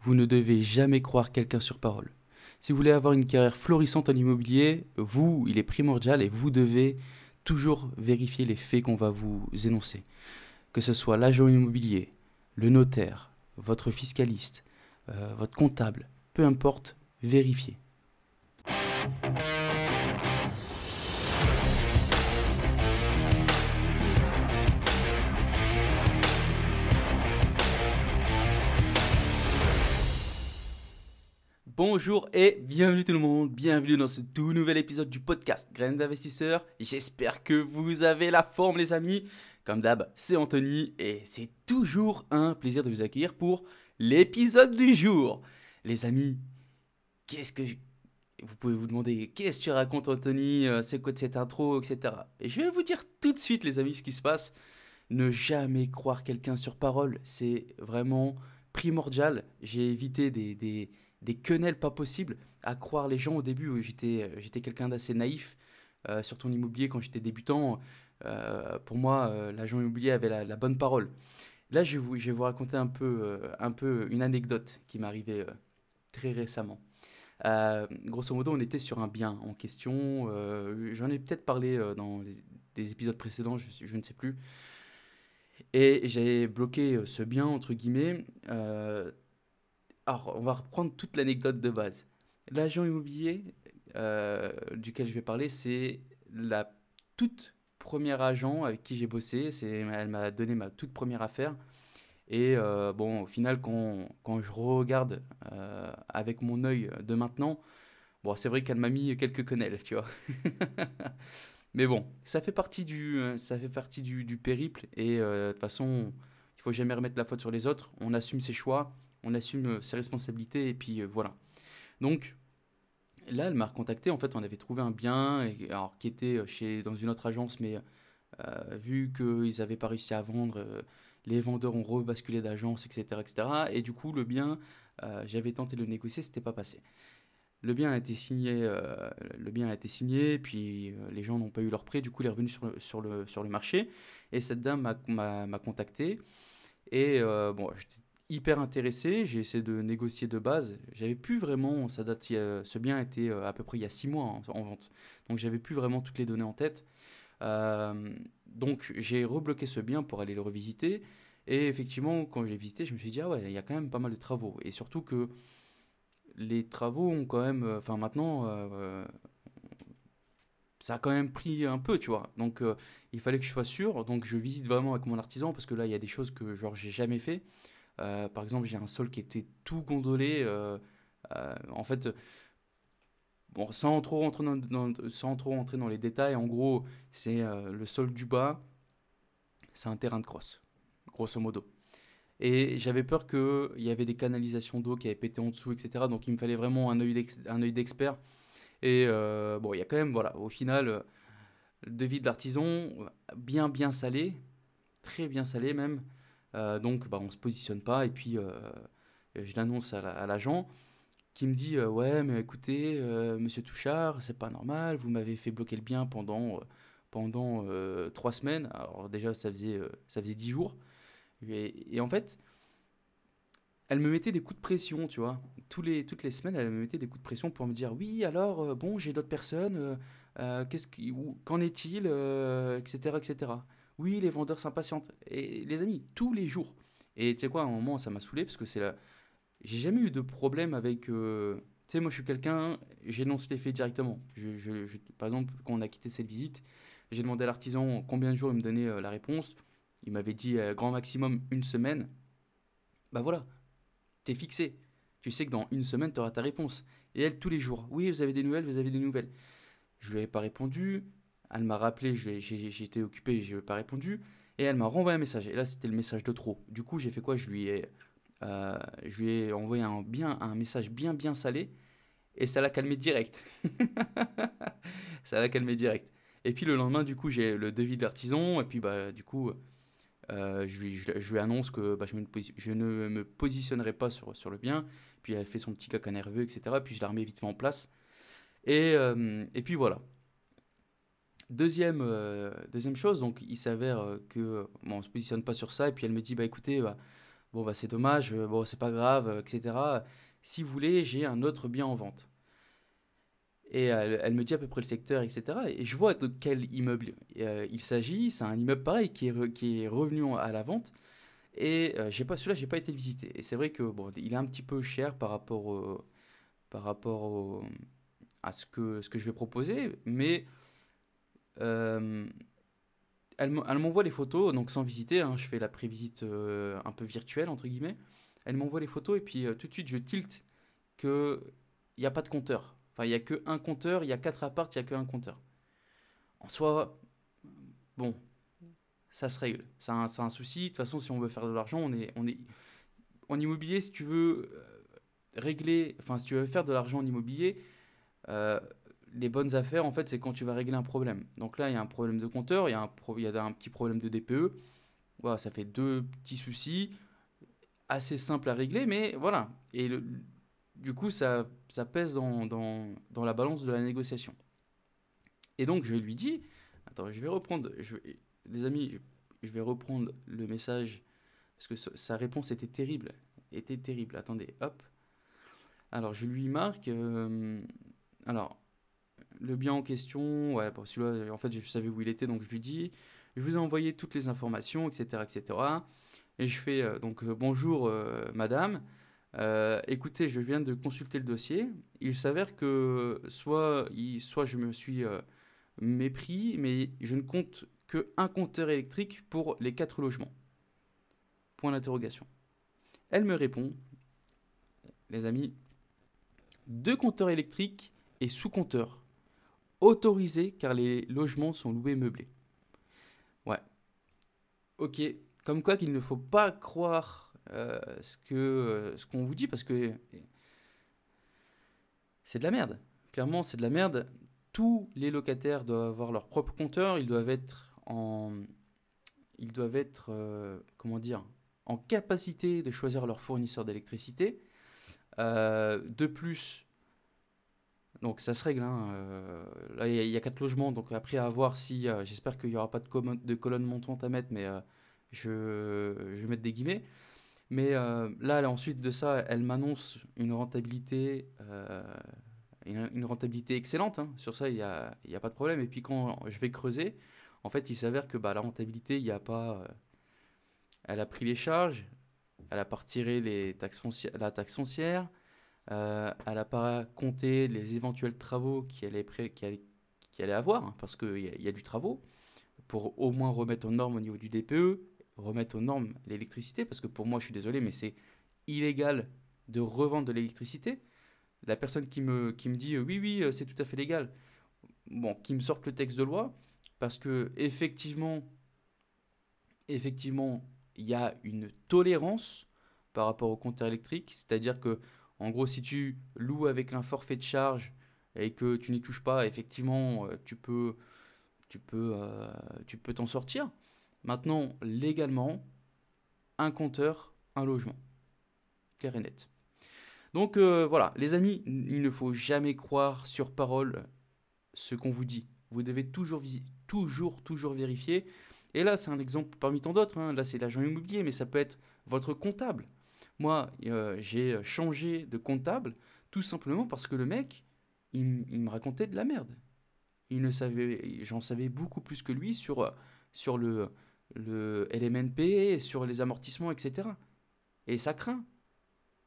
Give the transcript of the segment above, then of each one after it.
vous ne devez jamais croire quelqu'un sur parole. Si vous voulez avoir une carrière florissante en immobilier, vous, il est primordial et vous devez toujours vérifier les faits qu'on va vous énoncer. Que ce soit l'agent immobilier, le notaire, votre fiscaliste, euh, votre comptable, peu importe, vérifiez. Bonjour et bienvenue tout le monde, bienvenue dans ce tout nouvel épisode du podcast Graines d'investisseurs. J'espère que vous avez la forme les amis. Comme d'hab, c'est Anthony et c'est toujours un plaisir de vous accueillir pour l'épisode du jour. Les amis, qu'est-ce que... Vous pouvez vous demander, qu'est-ce que tu racontes Anthony euh, C'est quoi de cette intro, etc. Et je vais vous dire tout de suite les amis ce qui se passe. Ne jamais croire quelqu'un sur parole, c'est vraiment primordial. J'ai évité des, des des quenelles pas possibles à croire les gens au début. J'étais, euh, j'étais quelqu'un d'assez naïf euh, sur ton immobilier quand j'étais débutant. Euh, pour moi, l'agent immobilier avait la, bonne parole. Là, je vais vous, je vais vous raconter un peu, un peu une anecdote qui m'est arrivée très récemment. grosso modo, on était sur un bien en question. j'en ai peut-être parlé dans des épisodes précédents, je, je, ne sais plus. Et j'ai bloqué ce bien, entre guillemets, alors, on va reprendre toute l'anecdote de base. L'agent immobilier euh, duquel je vais parler, c'est la toute première agent avec qui j'ai bossé. C'est, elle m'a donné ma toute première affaire. Et euh, bon, au final, quand, quand je regarde euh, avec mon œil de maintenant, bon, c'est vrai qu'elle m'a mis quelques quenelles, tu vois. Mais bon, ça fait partie du, ça fait partie du, périple. Et de toute façon, il faut jamais remettre la faute sur les autres. On assume ses choix on assume euh, ses responsabilités et puis euh, voilà. Donc là, elle m'a recontacté. En fait, on avait trouvé un bien alors, qui était euh, chez, dans une autre agence, mais vu qu'ils n'avaient pas réussi à vendre, les vendeurs ont rebasculé d'agence, etc., etc. Et du coup, le bien, j'avais tenté de le négocier, c'était pas passé. Le bien a été signé, le bien a été signé, puis les gens n'ont pas eu leur prêt, du coup, il est revenu sur le, sur le, sur le marché. Et cette dame m'a contacté. Et bon, hyper intéressé, j'ai essayé de négocier de base. J'avais plus vraiment, ça date, ce bien était euh, à peu près il y a six mois en, vente, donc j'avais plus vraiment toutes les données en tête. Euh, donc j'ai rebloqué ce bien pour aller le revisiter. Et effectivement, quand je l'ai visité, je me suis dit, ah ouais, il y a quand même pas mal de travaux. Et surtout que les travaux ont quand même, euh, enfin maintenant, ça a quand même pris un peu, tu vois. Donc il fallait que je sois sûr. Donc je visite vraiment avec mon artisan parce que là, il y a des choses que genre j'ai jamais fait. Euh, par exemple, j'ai un sol qui était tout gondolé. Euh, euh, en fait, bon, sans trop rentrer dans, sans trop rentrer dans les détails, en gros, c'est le sol du bas, c'est un terrain de crosse, grosso modo. Et j'avais peur qu'il y avait des canalisations d'eau qui avaient pété en dessous, etc. Donc il me fallait vraiment un œil d'expert. Et bon, il y a quand même, voilà, au final, le devis de l'artisan, bien, bien salé, très bien salé même. Euh, donc, bah, on se positionne pas. Et puis, euh, je l'annonce à l'agent qui me dit euh, Ouais, mais écoutez, monsieur Touchard, c'est pas normal, vous m'avez fait bloquer le bien pendant, pendant trois semaines. Alors, déjà, ça faisait, ça faisait dix jours. Et, en fait, elle me mettait des coups de pression, tu vois. Tous les, toutes les semaines, elle me mettait des coups de pression pour me dire Oui, alors, bon, j'ai d'autres personnes, qu'est-ce qu'en est-il, etc., etc oui, les vendeurs s'impatientent. Et les amis, tous les jours. Et tu sais quoi, à un moment, ça m'a saoulé parce que c'est là. J'ai jamais eu de problème avec. Euh, tu sais, moi, je suis quelqu'un, j'énonce les faits directement. Je, par exemple, quand on a quitté cette visite, j'ai demandé à l'artisan combien de jours il me donnait euh, la réponse. Il m'avait dit euh, grand maximum une semaine. Bah voilà, t'es fixé. Tu sais que dans une semaine, tu auras ta réponse. Et elle, tous les jours. Oui, vous avez des nouvelles, vous avez des nouvelles. Je lui avais pas répondu. Elle m'a rappelé, j'étais occupé, je n'ai pas répondu. Et elle m'a renvoyé un message. Et là, c'était le message de trop. Du coup, j'ai fait quoi? Je lui, ai, euh, je lui ai envoyé un, bien, un message bien, bien salé. Et ça l'a calmé direct. ça l'a calmé direct. Et puis le lendemain, du coup, j'ai le devis de l'artisan. Et puis, bah, du coup, euh, je, lui, annonce que bah, je, je, ne me positionnerai pas sur, sur le bien. Puis elle fait son petit caca nerveux, etc. Puis je la remets vite fait en place. Et, euh, et puis voilà. Deuxième, euh, deuxième chose, donc il s'avère euh, que bon, on se positionne pas sur ça et puis elle me dit bah écoutez bah, Bon, bah, c'est dommage, euh, bon, c'est pas grave, euh, etc. Si vous voulez, j'ai un autre bien en vente. Et elle, me dit à peu près le secteur, etc. Et je vois de quel immeuble euh, il s'agit. C'est un immeuble pareil qui est, qui est revenu à la vente. Et j'ai celui-là, j'ai pas été visité. Et c'est vrai que bon, est un petit peu cher par rapport, par rapport à ce que, ce que je vais proposer. Mais elle m'envoie les photos, donc sans visiter, hein, je fais la prévisite euh, un peu virtuelle, entre guillemets. Elle m'envoie les photos et puis euh, tout de suite je tilte qu'il n'y a pas de compteur. Enfin, il n'y a qu'un compteur, il y a quatre apparts, il n'y a qu'un compteur. En soi, bon, ça se règle. C'est un, souci. De toute façon, si on veut faire de l'argent, on est. En immobilier, si tu veux euh, régler. Enfin, si tu veux faire de l'argent en immobilier, les bonnes affaires, en fait, c'est quand tu vas régler un problème. Donc là, il y a un problème de compteur, il y a un, petit problème de DPE. Voilà, ça fait deux petits soucis assez simples à régler, mais voilà. Et du coup, ça, pèse dans, la balance de la négociation. Et donc, je lui dis, attends, je vais reprendre, les amis, je vais reprendre le message, parce que sa réponse était terrible, était terrible. Attendez, hop. Alors, je lui marque, euh, alors, le bien en question, ouais, celui-là, en fait, je savais où il était, donc je lui dis, je vous ai envoyé toutes les informations, etc., etc. Et je fais euh, donc euh, bonjour, euh, madame. écoutez, je viens de consulter le dossier. Il s'avère que soit, soit je me suis mépris, mais je ne compte que un compteur électrique pour les quatre logements. Point d'interrogation. Elle me répond, les amis, deux compteurs électriques et sous-compteurs autorisé car les logements sont loués meublés. Ouais. Ok. Comme quoi qu'il ne faut pas croire euh, ce que euh, ce qu'on vous dit parce que c'est de la merde. Clairement, c'est de la merde. Tous les locataires doivent avoir leur propre compteur. Ils doivent être en ils doivent être euh, comment dire en capacité de choisir leur fournisseur d'électricité. de plus, donc ça se règle. Hein, euh, là, il y, a quatre logements. Donc après, à voir si. Euh, j'espère qu'il n'y aura pas de, de colonne montante à mettre, mais euh, je, vais mettre des guillemets. Mais là, ensuite de ça, elle m'annonce une rentabilité. Rentabilité excellente. Hein. Sur ça, il n'y a, y a, pas de problème. Et puis quand je vais creuser, en fait, il s'avère que bah, la rentabilité, il n'y a pas. elle a pris les charges, elle a pas retiré les taxes la taxe foncière, euh, elle n'a pas compté les éventuels travaux qu'elle allait, qu allait, avoir, hein, parce qu'il y, a du travaux, pour au moins remettre aux normes au niveau du DPE, remettre aux normes l'électricité, parce que pour moi, je suis désolé, mais c'est illégal de revendre de l'électricité. La personne qui me, qui dit euh, oui, oui, euh, c'est tout à fait légal, bon, qui me sorte le texte de loi, parce que effectivement, effectivement, il y a une tolérance par rapport au compteur électrique, c'est-à-dire que en gros, si tu loues avec un forfait de charge et que tu n'y touches pas, effectivement, euh, tu peux tu peux euh, tu peux t'en sortir. Maintenant, légalement, un compteur, un logement. Clair et net. Donc euh, voilà, les amis, il ne faut jamais croire sur parole ce qu'on vous dit. Vous devez toujours, toujours, toujours vérifier. Et là, c'est un exemple parmi tant d'autres. Hein. Là, c'est l'agent immobilier, mais ça peut être votre comptable. Moi, euh, j'ai changé de comptable tout simplement parce que le mec, il, me racontait de la merde. Il ne savait, j'en savais beaucoup plus que lui sur, sur le, le LMNP, sur les amortissements, etc. Et ça craint.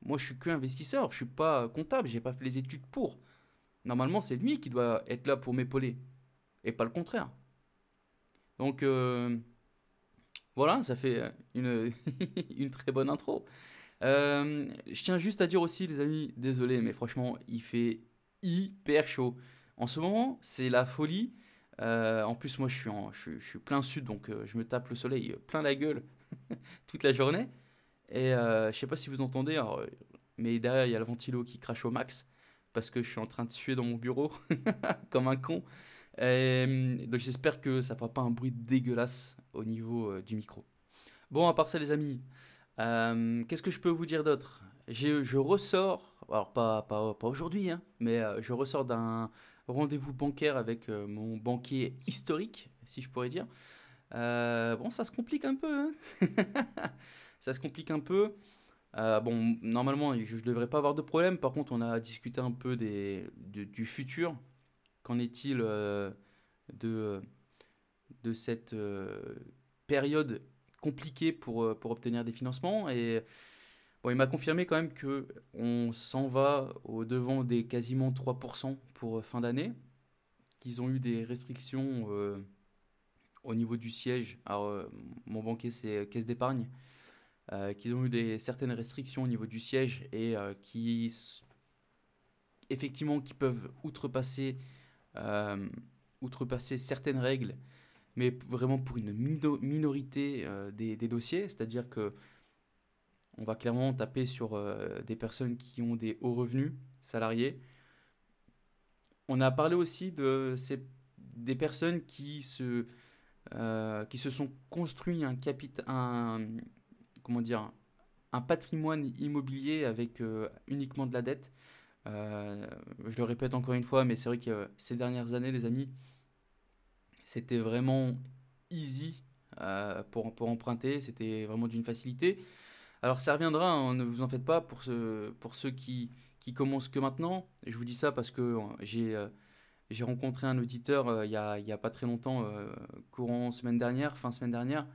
Moi, je suis que investisseur, je suis pas comptable, j'ai pas fait les études pour. Normalement, c'est lui qui doit être là pour m'épauler, et pas le contraire. Donc, euh, voilà, ça fait une, une très bonne intro. Euh, je tiens juste à dire aussi, les amis, désolé, mais franchement, il fait hyper chaud. En ce moment, c'est la folie. Euh, en plus, moi, je suis, en, plein sud, donc euh, je me tape le soleil plein la gueule toute la journée. Et je sais pas si vous entendez, mais derrière, il y a le ventilo qui crache au max parce que je suis en train de suer dans mon bureau comme un con. donc j'espère que ça fera pas un bruit dégueulasse au niveau du micro. Bon, à part ça, les amis, euh, qu'est-ce que je peux vous dire d'autre? Je ressors, alors pas, pas, pas aujourd'hui, hein, mais euh, je ressors d'un rendez-vous bancaire avec euh, mon banquier historique, si je pourrais dire. bon, ça se complique un peu. Hein ça se complique un peu. bon, normalement, je ne devrais pas avoir de problème. Par contre, on a discuté un peu des, du futur. Qu'en est-il de, de cette période compliquée pour, pour obtenir des financements Et Bon, il m'a confirmé quand même que on s'en va au devant des quasiment 3% pour euh, fin d'année, qu'ils ont eu des restrictions euh, au niveau du siège. Alors, euh, mon banquier, c'est Caisse d'épargne. qu'ils ont eu des, certaines restrictions au niveau du siège et qui, effectivement, qui peuvent outrepasser, outrepasser certaines règles, mais vraiment pour une minorité des, des, dossiers. C'est-à-dire que on va clairement taper sur euh, des personnes qui ont des hauts revenus salariés. On a parlé aussi de ces, des personnes qui se, euh, qui se sont construits un, un, comment dire, un patrimoine immobilier avec euh, uniquement de la dette. je le répète encore une fois, mais c'est vrai que ces dernières années, les amis, c'était vraiment easy pour, pour emprunter, c'était vraiment d'une facilité. Alors ça reviendra, hein, ne vous en faites pas pour, pour ceux qui, qui commencent que maintenant. Je vous dis ça parce que euh, j'ai euh, j'ai rencontré un auditeur euh, il n'y a, a, pas très longtemps, courant semaine dernière, fin semaine dernière,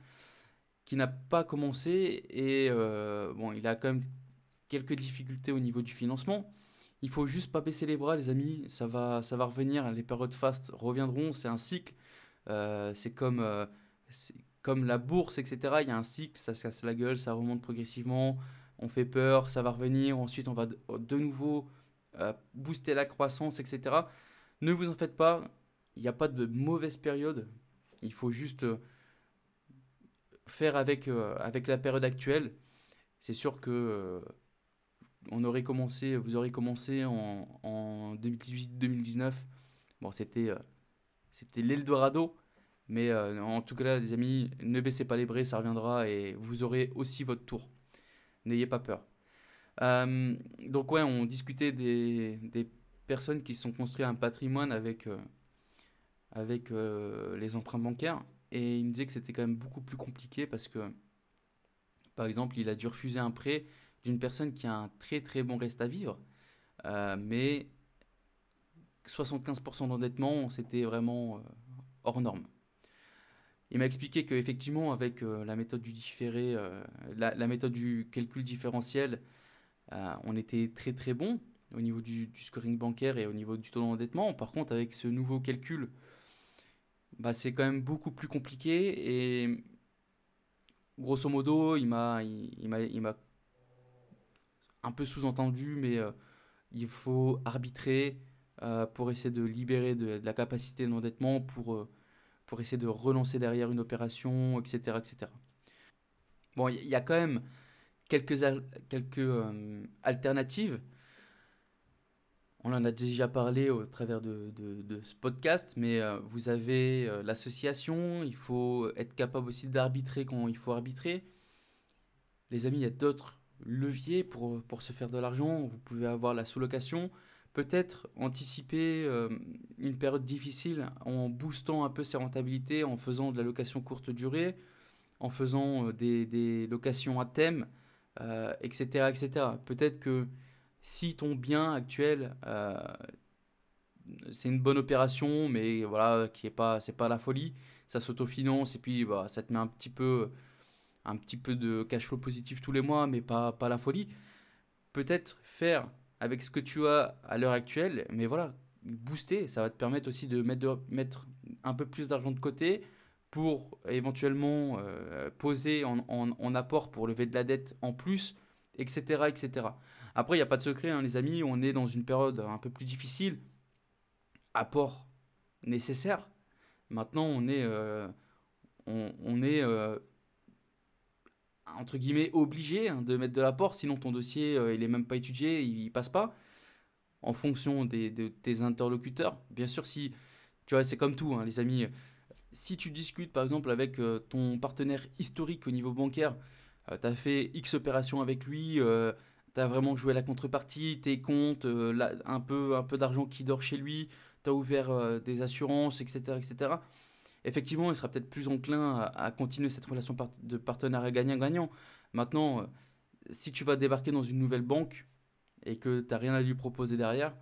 qui n'a pas commencé et bon, il a quand même quelques difficultés au niveau du financement. Il faut juste pas baisser les bras, les amis. Ça va, ça va revenir. Les périodes fast reviendront. C'est un cycle. C'est comme, comme la bourse, etc. Il y a un cycle, ça se casse la gueule, ça remonte progressivement, on fait peur, ça va revenir, ensuite on va de, nouveau euh, booster la croissance, etc. Ne vous en faites pas, il n'y a pas de mauvaise période, il faut juste euh, faire avec, euh, avec la période actuelle. C'est sûr que on aurait commencé, vous aurez commencé en, en 2018-2019. Bon, c'était c'était l'Eldorado. Mais euh, en tout cas, les amis, ne baissez pas les bras, ça reviendra et vous aurez aussi votre tour. N'ayez pas peur. Euh, donc ouais, on discutait des, des, personnes qui sont construites un patrimoine avec, euh, avec les emprunts bancaires. Et il me disait que c'était quand même beaucoup plus compliqué parce que, par exemple, il a dû refuser un prêt d'une personne qui a un très très bon reste à vivre. mais 75% d'endettement, c'était vraiment hors norme. Il m'a expliqué qu'effectivement, avec euh, la méthode du différé, euh, la, méthode du calcul différentiel, euh, on était très très bon au niveau du, scoring bancaire et au niveau du taux d'endettement. Par contre, avec ce nouveau calcul, bah, c'est quand même beaucoup plus compliqué et grosso modo, il, m'a un peu sous-entendu, mais il faut arbitrer pour essayer de libérer de, la capacité d'endettement pour pour essayer de relancer derrière une opération, etc. etc. Bon, il y, a quand même quelques, quelques euh, alternatives. On en a déjà parlé au travers de, de, ce podcast, mais euh, vous avez euh, l'association, il faut être capable aussi d'arbitrer quand il faut arbitrer. Les amis, il y a d'autres leviers pour, pour se faire de l'argent. Vous pouvez avoir la sous-location, peut-être anticiper euh, une période difficile en boostant un peu ses rentabilités, en faisant de la location courte durée, en faisant euh, des, locations à thème, etc. Euh, etc. Peut-être que si ton bien actuel, c'est une bonne opération, mais voilà, qui est pas, c'est pas la folie, ça s'autofinance et puis bah, ça te met un petit peu, un petit peu de cash flow positif tous les mois, mais pas, pas la folie. Peut-être faire avec ce que tu as à l'heure actuelle, mais voilà, booster, ça va te permettre aussi de mettre, mettre un peu plus d'argent de côté pour éventuellement euh, poser en, apport pour lever de la dette en plus, etc. etc. Après, il n'y a pas de secret, hein, les amis, on est dans une période un peu plus difficile. Apport nécessaire. Maintenant, on est, euh, on, est euh, entre guillemets obligé hein, de mettre de l'apport, sinon ton dossier euh, il est même pas étudié, il, passe pas. En fonction des, de tes interlocuteurs. Bien sûr, si tu vois, c'est comme tout, hein, les amis. Si tu discutes par exemple avec euh, ton partenaire historique au niveau bancaire, euh, tu as fait X opérations avec lui, tu as vraiment joué la contrepartie, tes comptes, un peu, un peu d'argent qui dort chez lui, tu as ouvert des assurances, etc. etc effectivement, il sera peut-être plus enclin à, continuer cette relation de partenariat gagnant-gagnant. Maintenant, euh, si tu vas débarquer dans une nouvelle banque et que tu n'as rien à lui proposer derrière,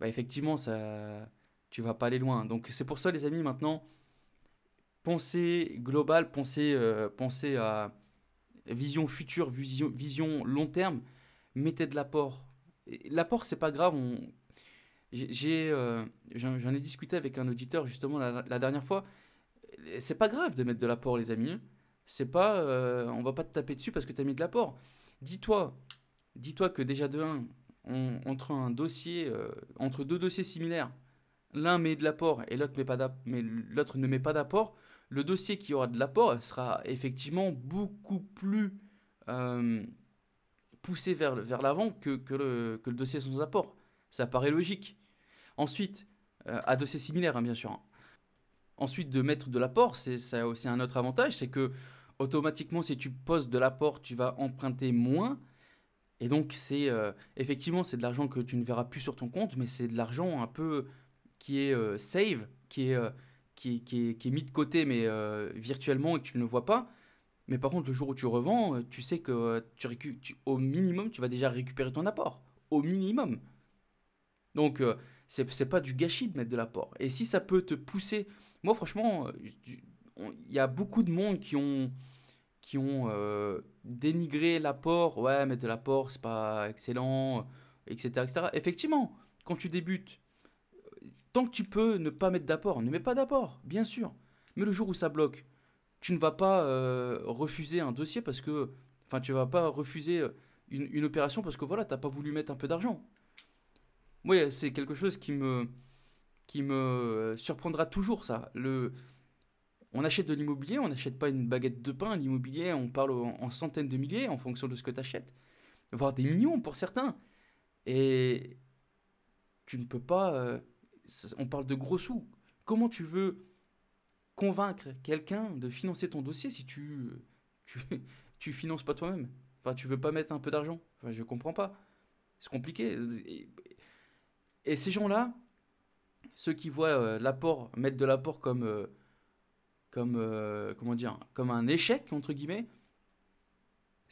bah effectivement, ça, tu vas pas aller loin. Donc c'est pour ça, les amis, maintenant, pensez global, pensez, euh, pensez à vision future, vision, vision long terme, mettez de l'apport. L'apport, c'est pas grave. J'ai, euh, j'en ai discuté avec un auditeur justement la dernière fois. C'est pas grave de mettre de l'apport, les amis. C'est pas, euh, on va pas te taper dessus parce que tu mis de l'apport. Dis-toi, dis-toi que déjà de un, entre un dossier, euh, entre deux dossiers similaires, l'un met de l'apport et l'autre mais l'autre ne met pas d'apport. Le dossier qui aura de l'apport sera effectivement beaucoup plus euh, poussé vers, vers l'avant que, que, le, que le dossier sans apport. Ça paraît logique. Ensuite, à dossier similaire, hein, bien sûr. Hein. Ensuite, de mettre de l'apport, c'est aussi un autre avantage, c'est que automatiquement, si tu poses de l'apport, tu vas emprunter moins. Et donc, c'est euh, effectivement, c'est de l'argent que tu ne verras plus sur ton compte, mais c'est de l'argent un peu qui est euh, save, qui est, euh, qui, qui, qui, est, mis de côté, mais virtuellement et que tu ne le vois pas. Mais par contre, le jour où tu revends, tu sais que tu, tu au minimum, tu vas déjà récupérer ton apport. Au minimum. Donc, c'est pas du gâchis de mettre de l'apport. Et si ça peut te pousser moi, franchement, il y a beaucoup de monde qui ont, qui ont euh, dénigré l'apport. Ouais, mettre de l'apport, c'est pas excellent, etc., etc. Effectivement, quand tu débutes, tant que tu peux ne pas mettre d'apport, ne mets pas d'apport, bien sûr. Mais le jour où ça bloque, tu ne vas pas euh, refuser un dossier parce que. Enfin, tu vas pas refuser euh, une, une opération parce que voilà, tu n'as pas voulu mettre un peu d'argent. Oui, c'est quelque chose qui me qui me surprendra toujours ça. Le, on achète de l'immobilier, on n'achète pas une baguette de pain. L'immobilier, on parle en, centaines de milliers en fonction de ce que tu achètes, voire des millions pour certains. Et tu ne peux pas. Euh, on parle de gros sous. Comment tu veux convaincre quelqu'un de financer ton dossier si tu tu, tu finances pas toi-même? Enfin, tu veux pas mettre un peu d'argent? Enfin, je comprends pas. C'est compliqué. Et ces gens-là, ceux qui voient euh, l'apport, mettre de l'apport comme, euh, comme, euh, comment dire, comme un échec, entre guillemets,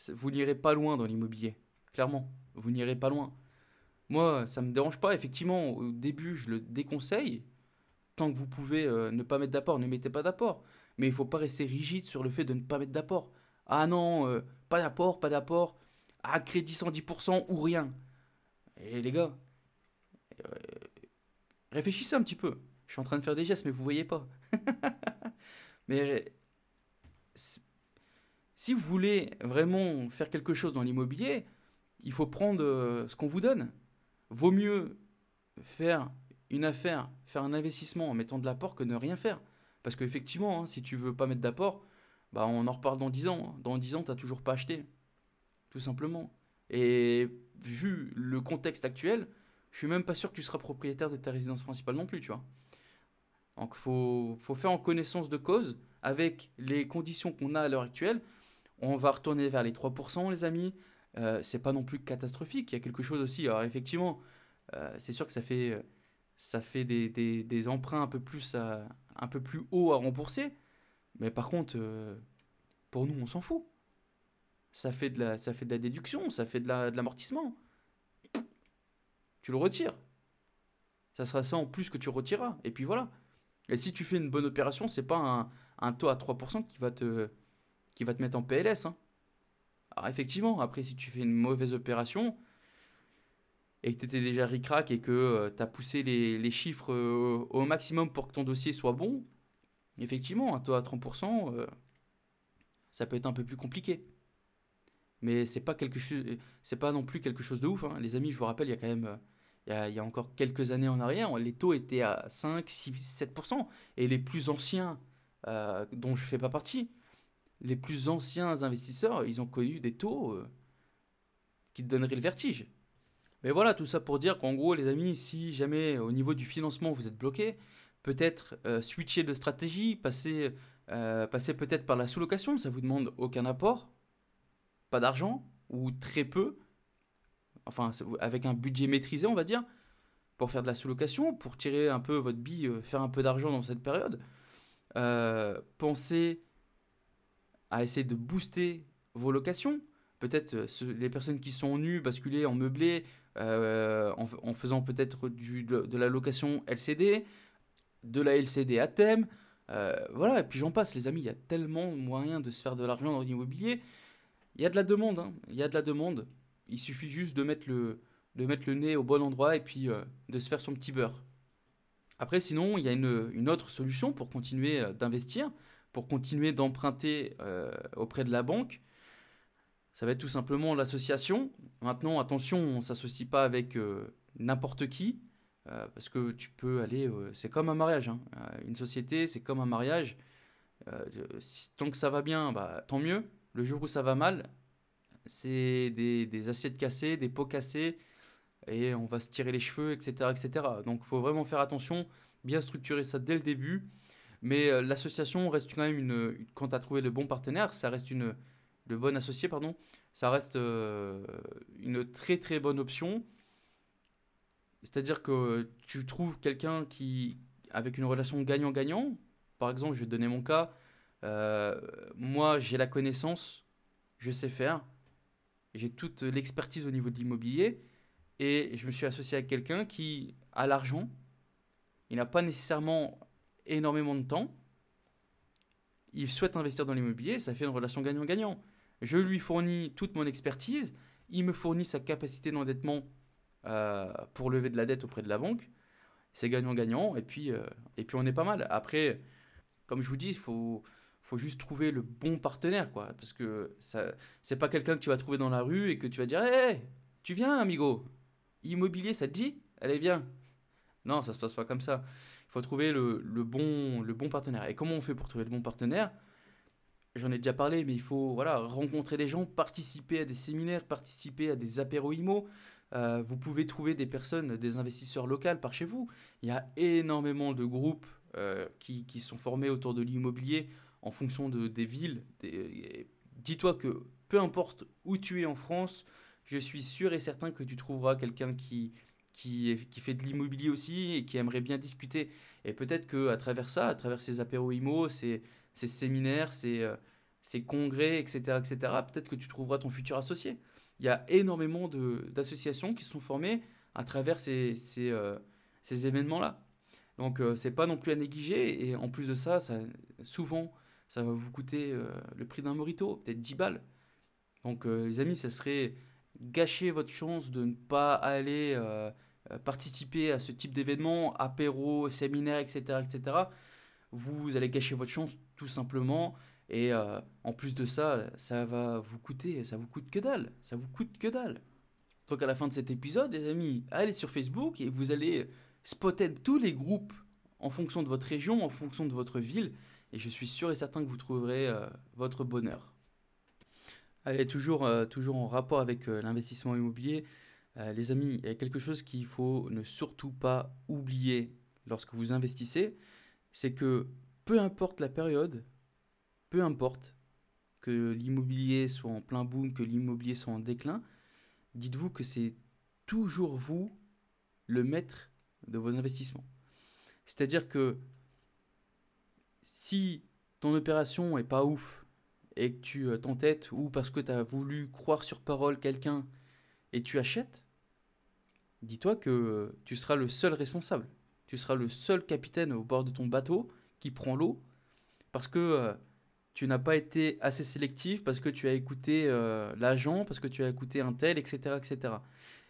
vous n'irez pas loin dans l'immobilier. Clairement, vous n'irez pas loin. Moi, ça ne me dérange pas. Effectivement, au début, je le déconseille. Tant que vous pouvez ne pas mettre d'apport, ne mettez pas d'apport. Mais il ne faut pas rester rigide sur le fait de ne pas mettre d'apport. Ah non, pas d'apport, pas d'apport. Ah, crédit 110% ou rien. Et les gars, Réfléchissez un petit peu. Je suis en train de faire des gestes, mais vous voyez pas. mais si vous voulez vraiment faire quelque chose dans l'immobilier, il faut prendre euh, ce qu'on vous donne. Vaut mieux faire une affaire, faire un investissement en mettant de l'apport que ne rien faire. Parce qu'effectivement, hein, si tu veux pas mettre d'apport, bah on en reparle dans 10 ans. Dans 10 ans, tu n'as toujours pas acheté. Tout simplement. Et vu le contexte actuel, je suis même pas sûr que tu seras propriétaire de ta résidence principale non plus, tu vois. Donc faut, faut faire en connaissance de cause avec les conditions qu'on a à l'heure actuelle. On va retourner vers les 3%, les amis. Euh, c'est pas non plus catastrophique. Il y a quelque chose aussi. Alors effectivement, euh, c'est sûr que ça fait, ça fait des, des, emprunts un peu plus, à, un peu plus haut à rembourser. Mais par contre, euh, pour nous, on s'en fout. Ça fait, de la, ça fait de la déduction, ça fait de l'amortissement tu le retires. Ça sera ça en plus que tu retireras. Et puis voilà. Et si tu fais une bonne opération, c'est pas un, taux à 3% qui va te, qui va te mettre en PLS. Hein. Alors effectivement, après si tu fais une mauvaise opération et que tu étais déjà ricrac et que euh, tu as poussé les, les chiffres euh, au maximum pour que ton dossier soit bon, effectivement, un taux à 30%, euh, ça peut être un peu plus compliqué. Mais c'est pas quelque chose, c'est pas non plus quelque chose de ouf. Hein. Les amis, je vous rappelle, il y a quand même, a, il y a, encore quelques années en arrière, les taux étaient à 5, 6, 7%. Et les plus anciens, euh, dont je fais pas partie, les plus anciens investisseurs, ils ont connu des taux euh, qui donneraient le vertige. Mais voilà, tout ça pour dire qu'en gros, les amis, si jamais au niveau du financement vous êtes bloqué, peut-être euh, switcher de stratégie, passer, passer peut-être par la sous-location, ça vous demande aucun apport pas d'argent ou très peu, enfin avec un budget maîtrisé on va dire, pour faire de la sous-location, pour tirer un peu votre bille, euh, faire un peu d'argent dans cette période. Euh, pensez à essayer de booster vos locations. Peut-être les personnes qui sont nues basculer en meublé en, faisant peut-être de, de, la location LCD, de la LCD à thème. voilà, et puis j'en passe, les amis. Il y a tellement moyen de se faire de l'argent dans l'immobilier. Il y a de la demande. Hein. Il y a de la demande. Il suffit juste de mettre le, de mettre le nez au bon endroit et puis de se faire son petit beurre. Après, sinon, il y a une, autre solution pour continuer euh, d'investir, pour continuer d'emprunter euh, auprès de la banque. Ça va être tout simplement l'association. Maintenant, attention, on ne s'associe pas avec euh, n'importe qui, parce que tu peux aller... c'est comme un mariage. Hein. Une société, c'est comme un mariage. tant que ça va bien, bah, tant mieux. Le jour où ça va mal, c'est des, assiettes cassées, des pots cassés, et on va se tirer les cheveux, etc. etc. Donc il faut vraiment faire attention, bien structurer ça dès le début. Mais euh, l'association reste quand même une. Quand tu as trouvé le bon partenaire, ça reste une. Le bon associé, pardon, ça reste euh, une très très bonne option. C'est-à-dire que tu trouves quelqu'un qui. avec une relation gagnant-gagnant. Par exemple, je vais te donner mon cas. Euh, moi, j'ai la connaissance, je sais faire, j'ai toute l'expertise au niveau de l'immobilier et je me suis associé avec quelqu'un qui a l'argent, il n'a pas nécessairement énormément de temps, il souhaite investir dans l'immobilier, ça fait une relation gagnant-gagnant. Je lui fournis toute mon expertise, il me fournit sa capacité d'endettement euh, pour lever de la dette auprès de la banque. C'est gagnant-gagnant, et euh, et puis on est pas mal. Après, comme je vous dis, il faut, faut juste trouver le bon partenaire, quoi. Parce que ça, c'est pas quelqu'un que tu vas trouver dans la rue et que tu vas dire Hé, tu viens, amigo Immobilier, ça te dit? Allez, viens. Non, ça se passe pas comme ça. Il faut trouver le, bon, le bon partenaire. Et comment on fait pour trouver le bon partenaire? J'en ai déjà parlé, mais il faut voilà, rencontrer des gens, participer à des séminaires, participer à des apéros IMO. Euh, vous pouvez trouver des personnes, des investisseurs locaux par chez vous. Il y a énormément de groupes euh, qui, sont formés autour de l'immobilier en fonction de, des villes. Dis-toi que peu importe où tu es en France, je suis sûr et certain que tu trouveras quelqu'un qui, qui, fait de l'immobilier aussi et qui aimerait bien discuter. Et peut-être qu'à travers ça, à travers ces apéros IMO, ces, ces séminaires, ces, euh, ces congrès, etc., etc., peut-être que tu trouveras ton futur associé. Il y a énormément d'associations qui sont formées à travers ces, ces, euh, ces événements-là. Donc, euh, c'est pas non plus à négliger. Et en plus de ça, ça souvent, ça va vous coûter le prix d'un morito, peut-être 10 balles. Donc, les amis, ça serait gâcher votre chance de ne pas aller euh, euh, participer à ce type d'événement, apéro, séminaire, etc., etc., vous allez gâcher votre chance tout simplement. Et euh, en plus de ça, ça va vous coûter, ça vous coûte que dalle, ça vous coûte que dalle. Donc à la fin de cet épisode, les amis, allez sur Facebook et vous allez spotter tous les groupes en fonction de votre région, en fonction de votre ville. Et je suis sûr et certain que vous trouverez votre bonheur. Allez, toujours, euh, toujours en rapport avec euh, l'investissement immobilier, euh, les amis, il y a quelque chose qu'il faut ne surtout pas oublier lorsque vous investissez, c'est que peu importe la période, peu importe que l'immobilier soit en plein boom, que l'immobilier soit en déclin, dites-vous que c'est toujours vous le maître de vos investissements. C'est-à-dire que si ton opération est pas ouf, et que tu euh, t'entêtes ou parce que tu as voulu croire sur parole quelqu'un et tu achètes, dis-toi que tu seras le seul responsable. Tu seras le seul capitaine au bord de ton bateau qui prend l'eau parce que euh, tu n'as pas été assez sélectif, parce que tu as écouté euh, l'agent, parce que tu as écouté un tel, etc. etc.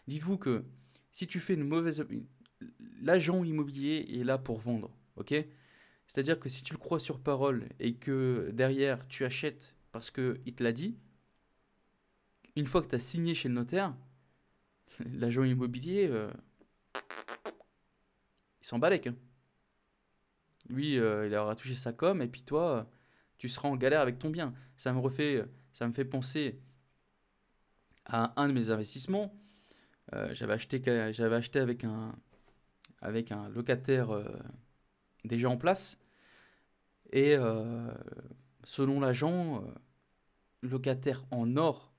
Dites-vous que si tu fais une mauvaise... L'agent immobilier est là pour vendre, ok? C'est-à-dire que si tu le crois sur parole et que derrière tu achètes parce qu'il te l'a dit, une fois que tu as signé chez le notaire, l'agent immobilier, euh, il s'en balèque. Hein. Lui, euh, il aura touché sa com et puis toi, tu seras en galère avec ton bien. Ça me refait, ça me fait penser à un de mes investissements. Euh, j'avais acheté, avec un locataire déjà en place et euh, selon l'agent, euh, locataire en or,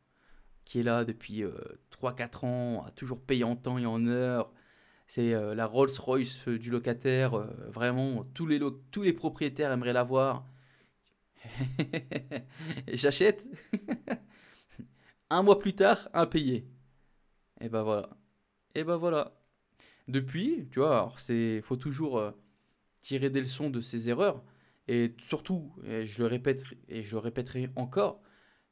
qui est là depuis 3-4 euh, ans, a toujours payé en temps et en heure, c'est la Rolls-Royce du locataire, vraiment, tous les, tous les propriétaires aimeraient l'avoir. J'achète. un mois plus tard, impayé. Et ben voilà. Et ben voilà. Depuis, tu vois, alors c'est, faut toujours tirer des leçons de ses erreurs. Et surtout, je le répète et je le répéterai encore,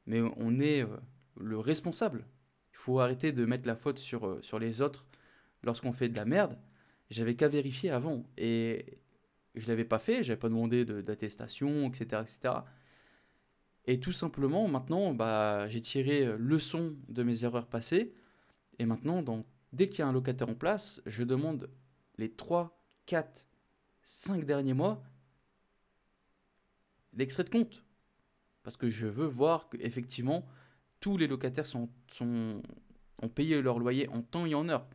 mais on est euh, le responsable. Il faut arrêter de mettre la faute sur, euh, sur les autres lorsqu'on fait de la merde. J'avais qu'à vérifier avant. Et je l'avais pas fait, j'avais pas demandé d'attestation, etc., etc. Et tout simplement, maintenant, bah, j'ai tiré euh, leçon de mes erreurs passées. Et maintenant, dès qu'il y a un locataire en place, je demande les 3, 4, 5 derniers mois l'extrait de compte. Parce que je veux voir qu'effectivement, tous les locataires sont, ont payé leur loyer en temps et en heure.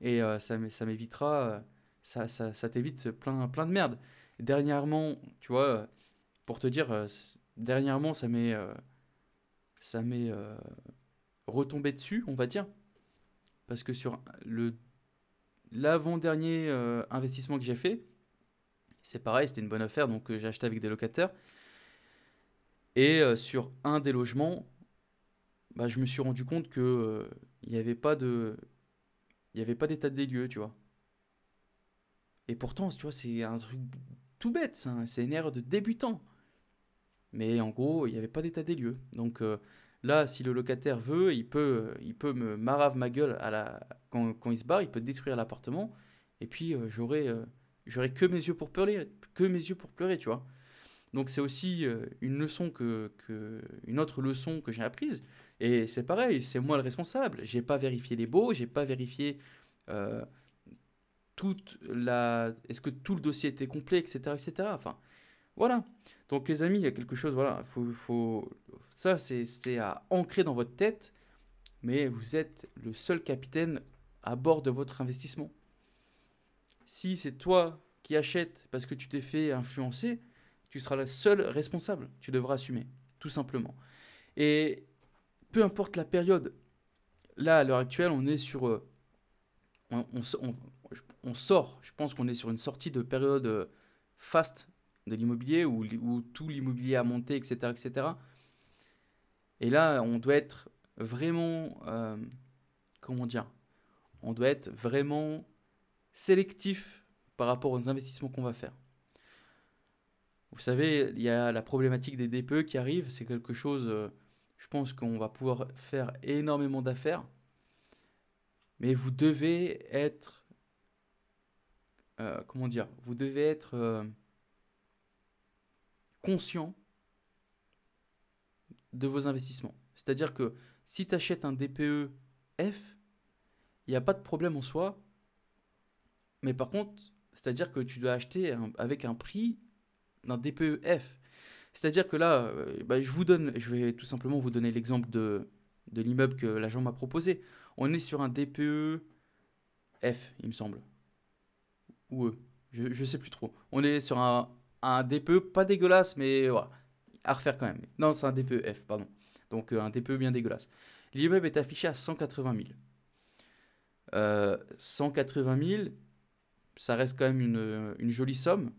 Et euh, ça, m'évitera, euh, ça, ça, t'évite plein, plein de merde. Dernièrement, tu vois, pour te dire, euh, dernièrement, ça m'est ça retombé dessus, on va dire. Parce que sur l'avant-dernier investissement que j'ai fait, c'est pareil, c'était une bonne affaire, donc j'ai acheté avec des locataires. Et sur un des logements, bah, je me suis rendu compte que il n'y avait pas de il n'y avait pas d'état des lieux, tu vois. Et pourtant, tu vois, c'est un truc tout bête, c'est une erreur de débutant. Mais en gros, il n'y avait pas d'état des lieux. Donc euh, là, si le locataire veut, il peut, il peut me marave ma gueule à la, quand, il se barre, il peut détruire l'appartement. Et puis, euh, j'aurai euh, j'aurai que mes yeux pour pleurer, que mes yeux pour pleurer, tu vois. Donc c'est aussi une leçon que, que, une autre leçon que j'ai apprise. Et c'est pareil, c'est moi le responsable. J'ai pas vérifié les baux, j'ai pas vérifié euh, toute la. Est-ce que tout le dossier était complet, etc., etc. Enfin, voilà. Donc les amis, il y a quelque chose. Voilà, faut, faut... ça c'est à ancrer dans votre tête. Mais vous êtes le seul capitaine à bord de votre investissement. Si c'est toi qui achètes parce que tu t'es fait influencer, tu seras le seul responsable. Tu devras assumer, tout simplement. Et peu importe la période. Là, à l'heure actuelle, on est sur. Euh, on, sort, je pense qu'on est sur une sortie de période euh, faste de l'immobilier où, où, tout l'immobilier a monté, etc., etc. Et là, on doit être vraiment. Euh, comment dire? On doit être vraiment sélectif par rapport aux investissements qu'on va faire. Vous savez, il y a la problématique des DPE qui arrive, c'est quelque chose je pense qu'on va pouvoir faire énormément d'affaires. Mais vous devez être... Euh, comment dire Vous devez être euh, conscient de vos investissements. C'est-à-dire que si tu achètes un DPE F, il n'y a pas de problème en soi. Mais par contre, c'est-à-dire que tu dois acheter avec un prix d'un DPE F. C'est-à-dire que là, euh, bah, je vous donne, je vais tout simplement vous donner l'exemple de, de l'immeuble que l'agent m'a proposé. On est sur un DPE F, il me semble. Ou E, je ne sais plus trop. On est sur un, un DPE pas dégueulasse, mais voilà, à refaire quand même. Non, c'est un DPE F, pardon. Donc euh, un DPE bien dégueulasse. L'immeuble est affiché à 180 000. Euh, 180 000, ça reste quand même une, jolie somme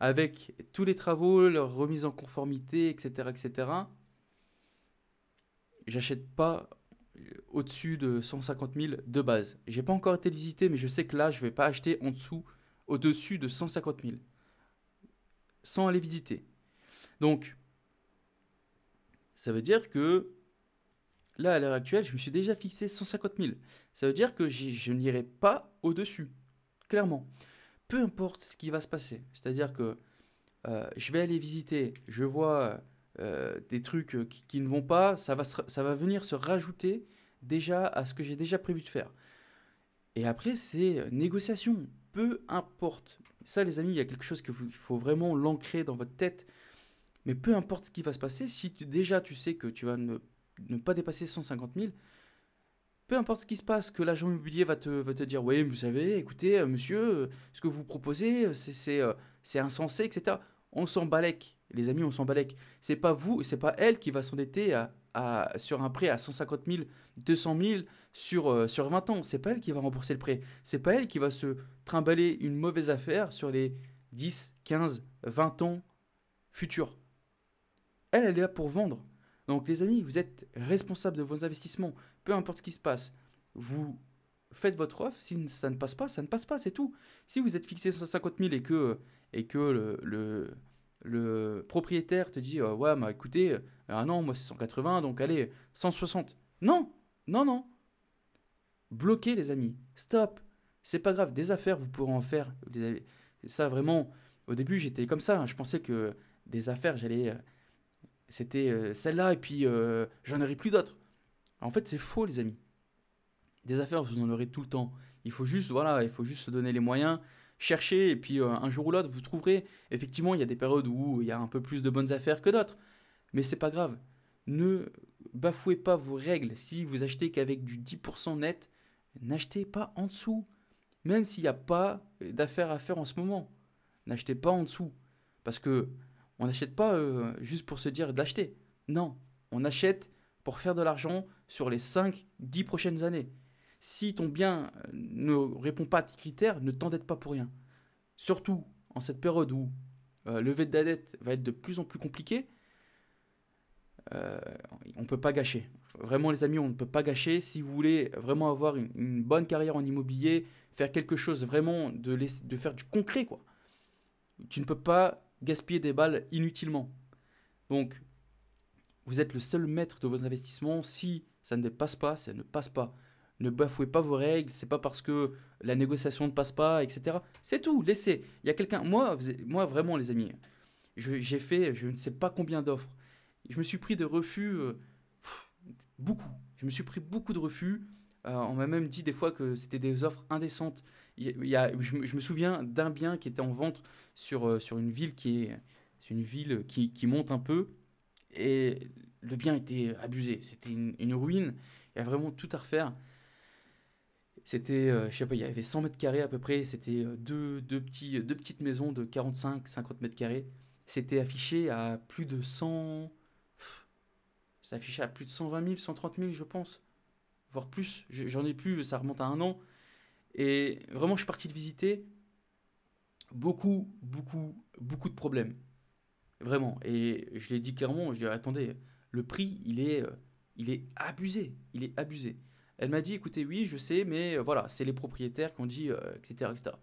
avec tous les travaux, leur remise en conformité, etc., etc., j'achète pas au-dessus de 150 000 de base. J'ai pas encore été visité, mais je sais que là, je vais pas acheter en dessous, au-dessus de 150 000, sans aller visiter. Donc, ça veut dire que là, à l'heure actuelle, je me suis déjà fixé 150 000. Ça veut dire que je n'irai pas au-dessus, clairement peu importe ce qui va se passer. C'est-à-dire que euh, je vais aller visiter, je vois euh, des trucs euh, qui, ne vont pas, ça va, venir se rajouter déjà à ce que j'ai déjà prévu de faire. Et après, c'est négociation, peu importe. Ça, les amis, il y a quelque chose qu'il faut vraiment l'ancrer dans votre tête. Mais peu importe ce qui va se passer, si déjà tu sais que tu vas ne, ne pas dépasser 150 000, peu importe ce qui se passe, que l'agent immobilier va te, va te dire Oui, vous savez, écoutez, euh, monsieur, euh, ce que vous proposez, euh, c'est insensé, etc. On s'en balèque, les amis, on s'en balèque. C'est pas vous, c'est pas elle qui va s'endetter à, à, sur un prêt à 150 000, 200 000 sur, sur 20 ans. C'est pas elle qui va rembourser le prêt. C'est pas elle qui va se trimballer une mauvaise affaire sur les 10, 15, 20 ans futurs. Elle, elle est là pour vendre. Donc les amis, vous êtes responsables de vos investissements. Peu importe ce qui se passe. Vous faites votre offre. Si ça ne passe pas, ça ne passe pas, c'est tout. Si vous êtes fixé 150 000 et que, et le, le, propriétaire te dit euh, Ouais, bah écoutez, ah non, moi c'est 180, donc allez, 160. Non, non, non. Bloquez les amis. Stop. C'est pas grave. Des affaires, vous pourrez en faire. Ça vraiment, au début j'étais comme ça. Hein. Je pensais que des affaires, j'allais. Euh, c'était euh, celle-là et puis j'en aurai plus d'autres. En fait, c'est faux, les amis. Des affaires, vous en aurez tout le temps. Il faut juste, voilà, il faut juste se donner les moyens, chercher, et puis euh, un jour ou l'autre, vous trouverez. Effectivement, il y a des périodes où il y a un peu plus de bonnes affaires que d'autres. Mais c'est pas grave. Ne bafouez pas vos règles. Si vous achetez qu'avec du 10% net, n'achetez pas en dessous. Même s'il n'y a pas d'affaires à faire en ce moment. N'achetez pas en dessous. Parce que on n'achète pas euh, juste pour se dire d'acheter. Non, on achète pour faire de l'argent sur les 5-10 prochaines années. Si ton bien euh, ne répond pas à tes critères, ne t'endette pas pour rien. Surtout en cette période où euh, le lever de la dette va être de plus en plus compliqué, on ne peut pas gâcher. Vraiment les amis, on ne peut pas gâcher. Si vous voulez vraiment avoir une, bonne carrière en immobilier, faire quelque chose vraiment de, de faire du concret, quoi. Tu ne peux pas gaspiller des balles inutilement. Donc, vous êtes le seul maître de vos investissements. Si ça ne passe pas, ça ne passe pas ne bafouez pas vos règles, c'est pas parce que la négociation ne passe pas, etc. C'est tout, laissez. Il y a quelqu'un, moi, moi vraiment les amis, j'ai fait je ne sais pas combien d'offres. Je me suis pris de refus, euh, beaucoup. Je me suis pris beaucoup de refus. Euh, on m'a même dit des fois que c'était des offres indécentes. Il y a, je, me souviens d'un bien qui était en vente sur, euh, sur une ville qui est une ville qui, qui, monte un peu et le bien était abusé. C'était une, ruine. Il y a vraiment tout à refaire. C'était, euh, je sais pas, il y avait 100 mètres carrés à peu près. C'était euh, deux, deux, deux petites maisons de 45-50 mètres carrés. C'était affiché à plus de 100. Ça affiché à plus de 120 000, 130 000, je pense. Voire plus. J'en ai plus, ça remonte à un an. Et vraiment, je suis parti visiter. Beaucoup, beaucoup, beaucoup de problèmes. Vraiment. Et je l'ai dit clairement, je lui ai dit, attendez, le prix, il est, euh, il est abusé. Il est abusé. Elle m'a dit, écoutez, oui, je sais, mais euh, voilà, c'est les propriétaires qui ont dit, etc., euh, etc.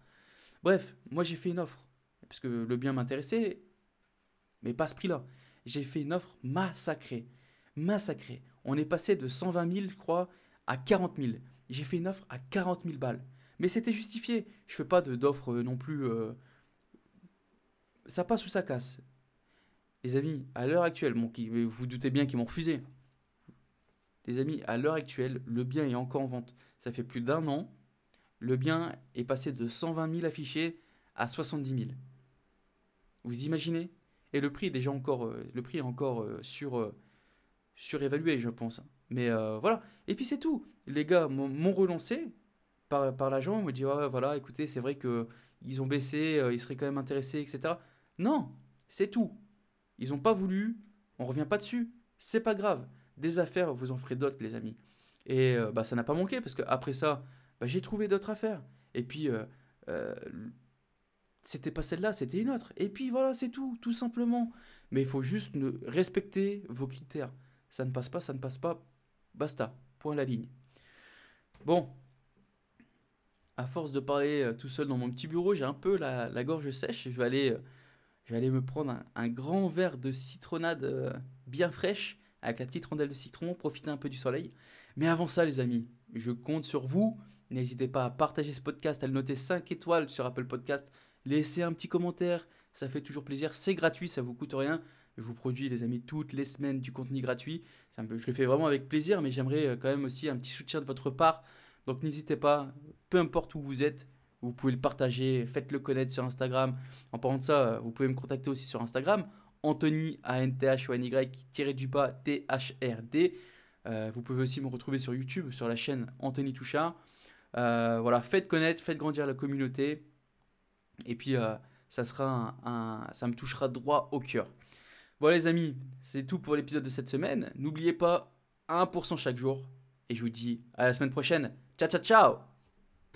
Bref, moi j'ai fait une offre, parce que le bien m'intéressait, mais pas ce prix-là. J'ai fait une offre massacrée, massacrée. On est passé de 120 000, je crois, à 40 000. J'ai fait une offre à 40 000 balles. Mais c'était justifié. Je fais pas d'offre euh, non plus. Ça passe ou ça casse. Les amis, à l'heure actuelle, bon, vous, vous doutez bien qu'ils m'ont refusé. Les amis, à l'heure actuelle, le bien est encore en vente. Ça fait plus d'un an. Le bien est passé de 120 000 affichés à 70 000. Vous imaginez? Et le prix est déjà encore, euh, le prix est encore euh, sur, euh, surévalué, je pense. Mais voilà. Et puis c'est tout. Les gars m'ont relancé par, par l'agent. Ils m'ont dit voilà, écoutez, c'est vrai que ils ont baissé, ils seraient quand même intéressés, etc. Non, c'est tout. Ils n'ont pas voulu. On revient pas dessus. C'est pas grave des affaires, vous en ferez d'autres, les amis. Et euh, bah, ça n'a pas manqué, parce qu'après ça, bah, j'ai trouvé d'autres affaires. Et puis, euh, euh, c'était pas celle-là, c'était une autre. Et puis voilà, c'est tout, tout simplement. Mais il faut juste ne respecter vos critères. Ça ne passe pas, ça ne passe pas. Basta. Point la ligne. Bon. À force de parler tout seul dans mon petit bureau, j'ai un peu la, gorge sèche. Je vais aller, je vais aller me prendre un grand verre de citronnade bien fraîche avec la petite rondelle de citron, profitez un peu du soleil. Mais avant ça, les amis, je compte sur vous. N'hésitez pas à partager ce podcast, à le noter 5 étoiles sur Apple Podcast. Laissez un petit commentaire, ça fait toujours plaisir. C'est gratuit, ça vous coûte rien. Je vous produis, les amis, toutes les semaines du contenu gratuit. je le fais vraiment avec plaisir, mais j'aimerais euh, quand même aussi un petit soutien de votre part. Donc n'hésitez pas, peu importe où vous êtes, vous pouvez le partager, faites-le connaître sur Instagram. En parlant de ça, vous pouvez me contacter aussi sur Instagram Anthony, A-N-T-H-O-N-Y, tiré du bas, T-H-R-D. Euh, vous pouvez aussi me retrouver sur YouTube, sur la chaîne Anthony Touchard. Euh, voilà, faites connaître, faites grandir la communauté. Et puis, euh, ça, sera un, ça me touchera droit au cœur. Voilà les amis, c'est tout pour l'épisode de cette semaine. N'oubliez pas, 1% chaque jour. Et je vous dis à la semaine prochaine. Ciao, ciao, ciao